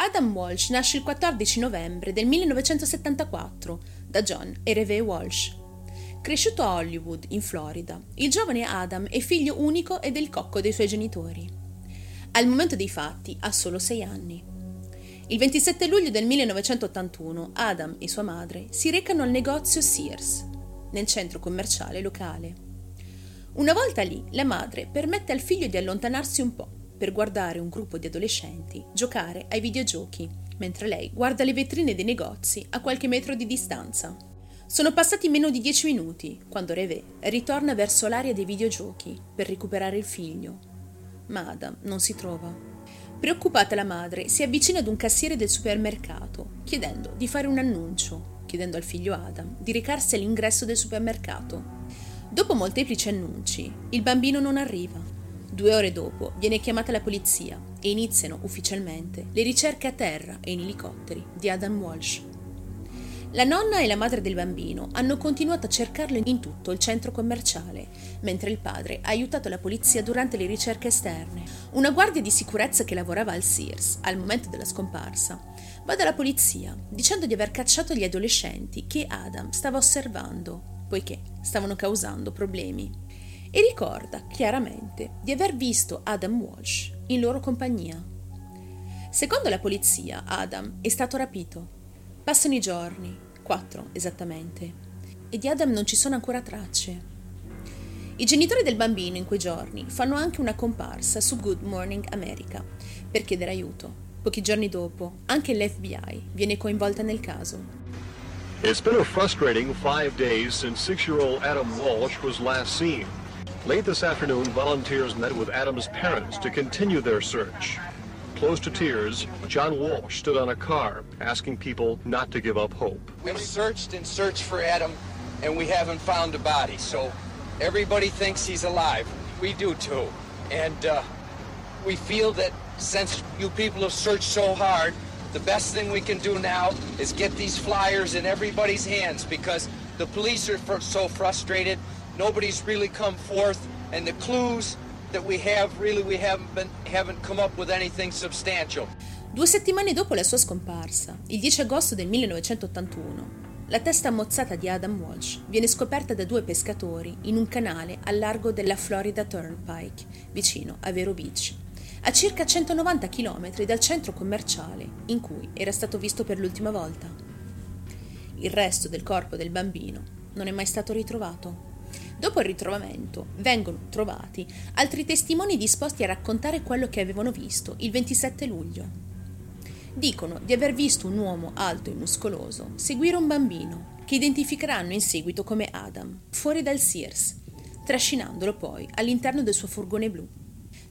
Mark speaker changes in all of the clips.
Speaker 1: Adam Walsh nasce il 14 novembre del 1974 da John e Reve Walsh. Cresciuto a Hollywood, in Florida, il giovane Adam è figlio unico e del cocco dei suoi genitori. Al momento dei fatti ha solo sei anni. Il 27 luglio del 1981 Adam e sua madre si recano al negozio Sears, nel centro commerciale locale. Una volta lì, la madre permette al figlio di allontanarsi un po' per guardare un gruppo di adolescenti giocare ai videogiochi, mentre lei guarda le vetrine dei negozi a qualche metro di distanza. Sono passati meno di dieci minuti quando Reve ritorna verso l'area dei videogiochi per recuperare il figlio. Ma Adam non si trova. Preoccupata la madre si avvicina ad un cassiere del supermercato chiedendo di fare un annuncio, chiedendo al figlio Adam di recarsi all'ingresso del supermercato Dopo molteplici annunci, il bambino non arriva. Due ore dopo viene chiamata la polizia e iniziano ufficialmente le ricerche a terra e in elicotteri di Adam Walsh. La nonna e la madre del bambino hanno continuato a cercarlo in tutto il centro commerciale, mentre il padre ha aiutato la polizia durante le ricerche esterne. Una guardia di sicurezza che lavorava al Sears al momento della scomparsa va dalla polizia dicendo di aver cacciato gli adolescenti che Adam stava osservando poiché stavano causando problemi, e ricorda chiaramente di aver visto Adam Walsh in loro compagnia. Secondo la polizia, Adam è stato rapito. Passano i giorni, quattro esattamente, e di Adam non ci sono ancora tracce. I genitori del bambino in quei giorni fanno anche una comparsa su Good Morning America per chiedere aiuto. Pochi giorni dopo, anche l'FBI viene coinvolta nel caso.
Speaker 2: It's been a frustrating five days since six-year-old Adam Walsh was last seen. Late this afternoon, volunteers met with Adam's parents to continue their search. Close to tears, John Walsh stood on a car asking people not to give up hope.
Speaker 3: We've searched and searched for Adam, and we haven't found a body, so everybody thinks he's alive. We do too. And uh, we feel that since you people have searched so hard, the best thing we can do now is get these flyers in everybody's hands because the police are so frustrated. Nobody's really come forth, and the clues that we have really we haven't been haven't come up with anything substantial.
Speaker 1: Due settimane dopo la sua scomparsa, il 10 agosto del 1981, la testa ammozzata di Adam Walsh viene scoperta da due pescatori in un canale al largo della Florida Turnpike, vicino a Vero Beach, a circa 190 km dal centro commerciale in cui era stato visto per l'ultima volta. Il resto del corpo del bambino non è mai stato ritrovato. Dopo il ritrovamento vengono trovati altri testimoni disposti a raccontare quello che avevano visto il 27 luglio. Dicono di aver visto un uomo alto e muscoloso seguire un bambino, che identificheranno in seguito come Adam, fuori dal Sears, trascinandolo poi all'interno del suo furgone blu.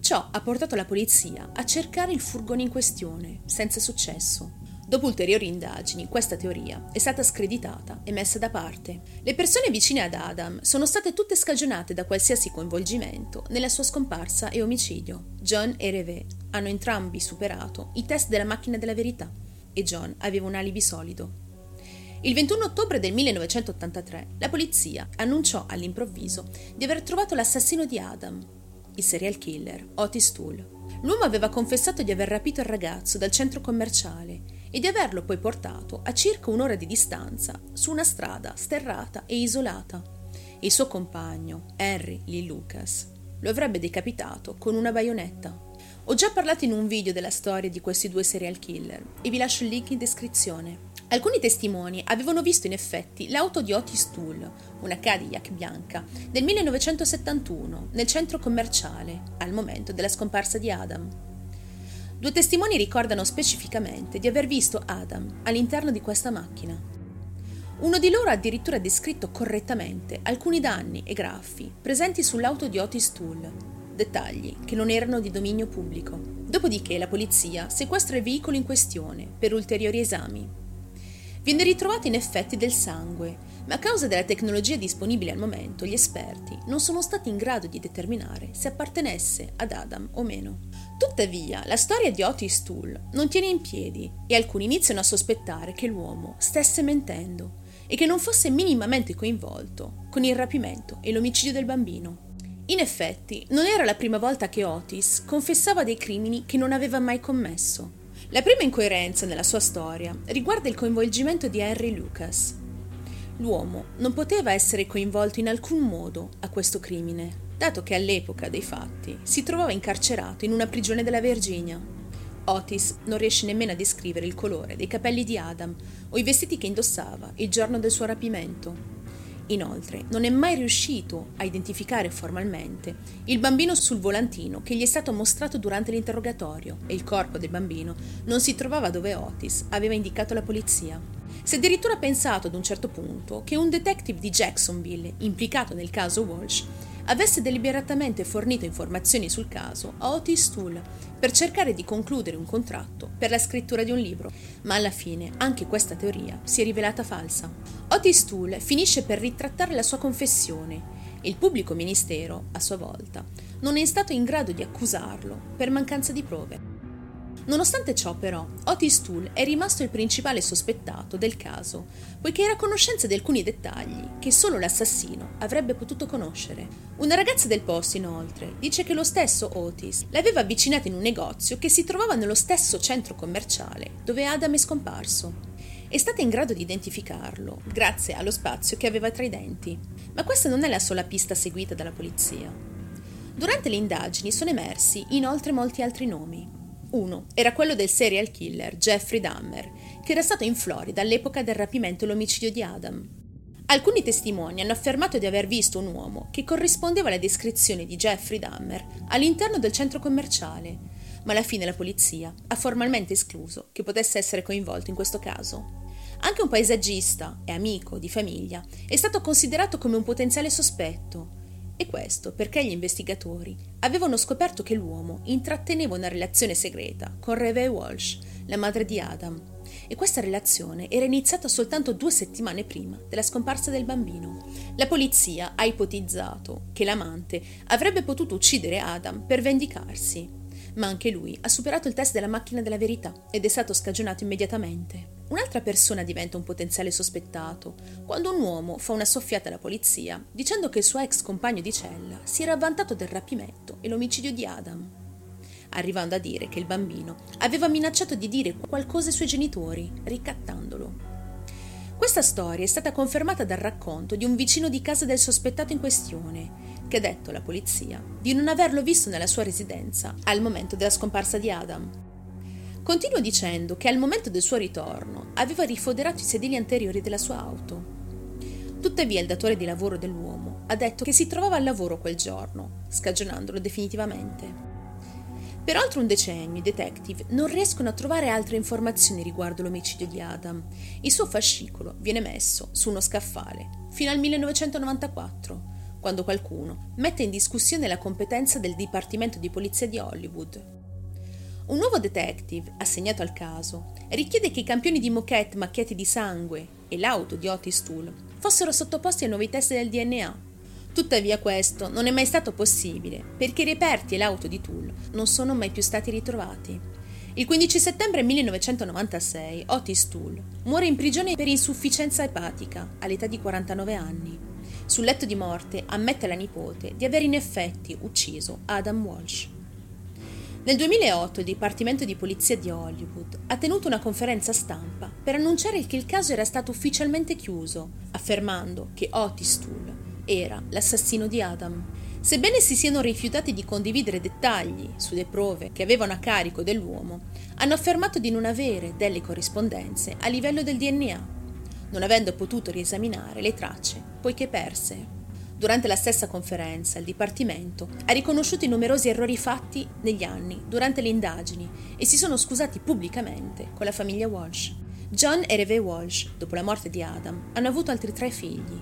Speaker 1: Ciò ha portato la polizia a cercare il furgone in questione, senza successo. Dopo ulteriori indagini, questa teoria è stata screditata e messa da parte. Le persone vicine ad Adam sono state tutte scagionate da qualsiasi coinvolgimento nella sua scomparsa e omicidio. John e Reve hanno entrambi superato i test della macchina della verità e John aveva un alibi solido. Il 21 ottobre del 1983 la polizia annunciò all'improvviso di aver trovato l'assassino di Adam, il serial killer Otis Toole. L'uomo aveva confessato di aver rapito il ragazzo dal centro commerciale e di averlo poi portato a circa un'ora di distanza su una strada sterrata e isolata. Il suo compagno, Henry Lee Lucas, lo avrebbe decapitato con una baionetta. Ho già parlato in un video della storia di questi due serial killer e vi lascio il link in descrizione. Alcuni testimoni avevano visto in effetti l'auto di Otis Toole, una Cadillac bianca, del 1971 nel centro commerciale al momento della scomparsa di Adam. Due testimoni ricordano specificamente di aver visto Adam all'interno di questa macchina. Uno di loro ha addirittura descritto correttamente alcuni danni e graffi presenti sull'auto di Otis Toole, dettagli che non erano di dominio pubblico. Dopodiché la polizia sequestra il veicolo in questione per ulteriori esami Viene ritrovato in effetti del sangue, ma a causa della tecnologia disponibile al momento gli esperti non sono stati in grado di determinare se appartenesse ad Adam o meno. Tuttavia, la storia di Otis Toole non tiene in piedi e alcuni iniziano a sospettare che l'uomo stesse mentendo e che non fosse minimamente coinvolto con il rapimento e l'omicidio del bambino. In effetti, non era la prima volta che Otis confessava dei crimini che non aveva mai commesso La prima incoerenza nella sua storia riguarda il coinvolgimento di Henry Lucas. L'uomo non poteva essere coinvolto in alcun modo a questo crimine, dato che all'epoca dei fatti si trovava incarcerato in una prigione della Virginia. Otis non riesce nemmeno a descrivere il colore dei capelli di Adam o i vestiti che indossava il giorno del suo rapimento. Inoltre, non è mai riuscito a identificare formalmente il bambino sul volantino che gli è stato mostrato durante l'interrogatorio e il corpo del bambino non si trovava dove Otis aveva indicato la polizia. Si è addirittura pensato ad un certo punto che un detective di Jacksonville, implicato nel caso Walsh, avesse deliberatamente fornito informazioni sul caso a Otis Toole per cercare di concludere un contratto per la scrittura di un libro, ma alla fine anche questa teoria si è rivelata falsa. Otis Toole finisce per ritrattare la sua confessione il pubblico ministero, a sua volta, non è stato in grado di accusarlo per mancanza di prove. Nonostante ciò, però, Otis Toole è rimasto il principale sospettato del caso, poiché era a conoscenza di alcuni dettagli che solo l'assassino avrebbe potuto conoscere. Una ragazza del posto, inoltre, dice che lo stesso Otis l'aveva avvicinata in un negozio che si trovava nello stesso centro commerciale dove Adam è scomparso. È stata in grado di identificarlo grazie allo spazio che aveva tra i denti. Ma questa non è la sola pista seguita dalla polizia. Durante le indagini sono emersi inoltre molti altri nomi. Uno era quello del serial killer Jeffrey Dahmer, che era stato in Florida all'epoca del rapimento e l'omicidio di Adam. Alcuni testimoni hanno affermato di aver visto un uomo che corrispondeva alla descrizione di Jeffrey Dahmer all'interno del centro commerciale, ma alla fine la polizia ha formalmente escluso che potesse essere coinvolto in questo caso. Anche un paesaggista e amico di famiglia è stato considerato come un potenziale sospetto, e questo perché gli investigatori avevano scoperto che l'uomo intratteneva una relazione segreta con Reve Walsh, la madre di Adam, e questa relazione era iniziata soltanto due settimane prima della scomparsa del bambino. La polizia ha ipotizzato che l'amante avrebbe potuto uccidere Adam per vendicarsi, ma anche lui ha superato il test della macchina della verità ed è stato scagionato immediatamente. Un'altra persona diventa un potenziale sospettato quando un uomo fa una soffiata alla polizia dicendo che il suo ex compagno di cella si era vantato del rapimento e l'omicidio di Adam, arrivando a dire che il bambino aveva minacciato di dire qualcosa ai suoi genitori, ricattandolo. Questa storia è stata confermata dal racconto di un vicino di casa del sospettato in questione, che ha detto alla polizia di non averlo visto nella sua residenza al momento della scomparsa di Adam. Continua dicendo che al momento del suo ritorno aveva rifoderato i sedili anteriori della sua auto. Tuttavia il datore di lavoro dell'uomo ha detto che si trovava al lavoro quel giorno, scagionandolo definitivamente. Per oltre un decennio i detective non riescono a trovare altre informazioni riguardo l'omicidio di Adam. Il suo fascicolo viene messo su uno scaffale fino al 1994, quando qualcuno mette in discussione la competenza del Dipartimento di Polizia di Hollywood un nuovo detective, assegnato al caso, richiede che i campioni di moquette macchiati di sangue e l'auto di Otis Toole fossero sottoposti ai nuovi test del DNA. Tuttavia questo non è mai stato possibile perché i reperti e l'auto di Toole non sono mai più stati ritrovati. Il 15 settembre 1996 Otis Toole muore in prigione per insufficienza epatica all'età di 49 anni. Sul letto di morte ammette alla nipote di aver in effetti ucciso Adam Walsh. Nel 2008 il Dipartimento di Polizia di Hollywood ha tenuto una conferenza stampa per annunciare che il caso era stato ufficialmente chiuso, affermando che Otis Toole era l'assassino di Adam. Sebbene si siano rifiutati di condividere dettagli sulle prove che avevano a carico dell'uomo, hanno affermato di non avere delle corrispondenze a livello del DNA, non avendo potuto riesaminare le tracce poiché perse. Durante la stessa conferenza, il Dipartimento ha riconosciuto i numerosi errori fatti negli anni durante le indagini e si sono scusati pubblicamente con la famiglia Walsh. John e Reve Walsh, dopo la morte di Adam, hanno avuto altri tre figli,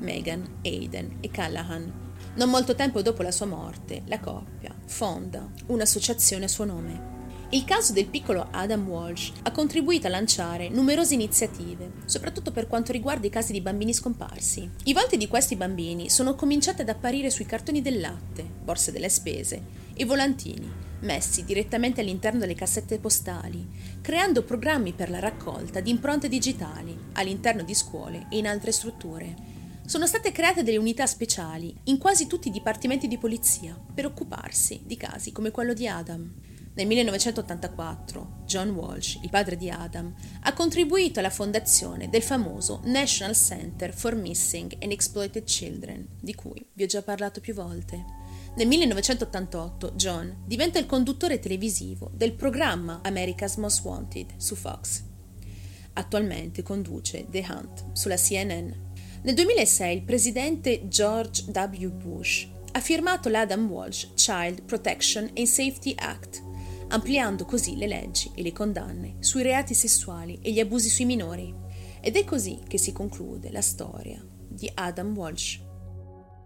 Speaker 1: Megan, Aiden e Callahan. Non molto tempo dopo la sua morte, la coppia fonda un'associazione a suo nome. Il caso del piccolo Adam Walsh ha contribuito a lanciare numerose iniziative, soprattutto per quanto riguarda i casi di bambini scomparsi. I volti di questi bambini sono cominciati ad apparire sui cartoni del latte, borse delle spese e volantini, messi direttamente all'interno delle cassette postali, creando programmi per la raccolta di impronte digitali all'interno di scuole e in altre strutture. Sono state create delle unità speciali in quasi tutti i dipartimenti di polizia per occuparsi di casi come quello di Adam. Nel 1984 John Walsh, il padre di Adam, ha contribuito alla fondazione del famoso National Center for Missing and Exploited Children, di cui vi ho già parlato più volte. Nel 1988 John diventa il conduttore televisivo del programma America's Most Wanted su Fox. Attualmente conduce The Hunt sulla CNN. Nel 2006 il presidente George W. Bush ha firmato l'Adam Walsh Child Protection and Safety Act, ampliando così le leggi e le condanne sui reati sessuali e gli abusi sui minori. Ed è così che si conclude la storia di Adam Walsh.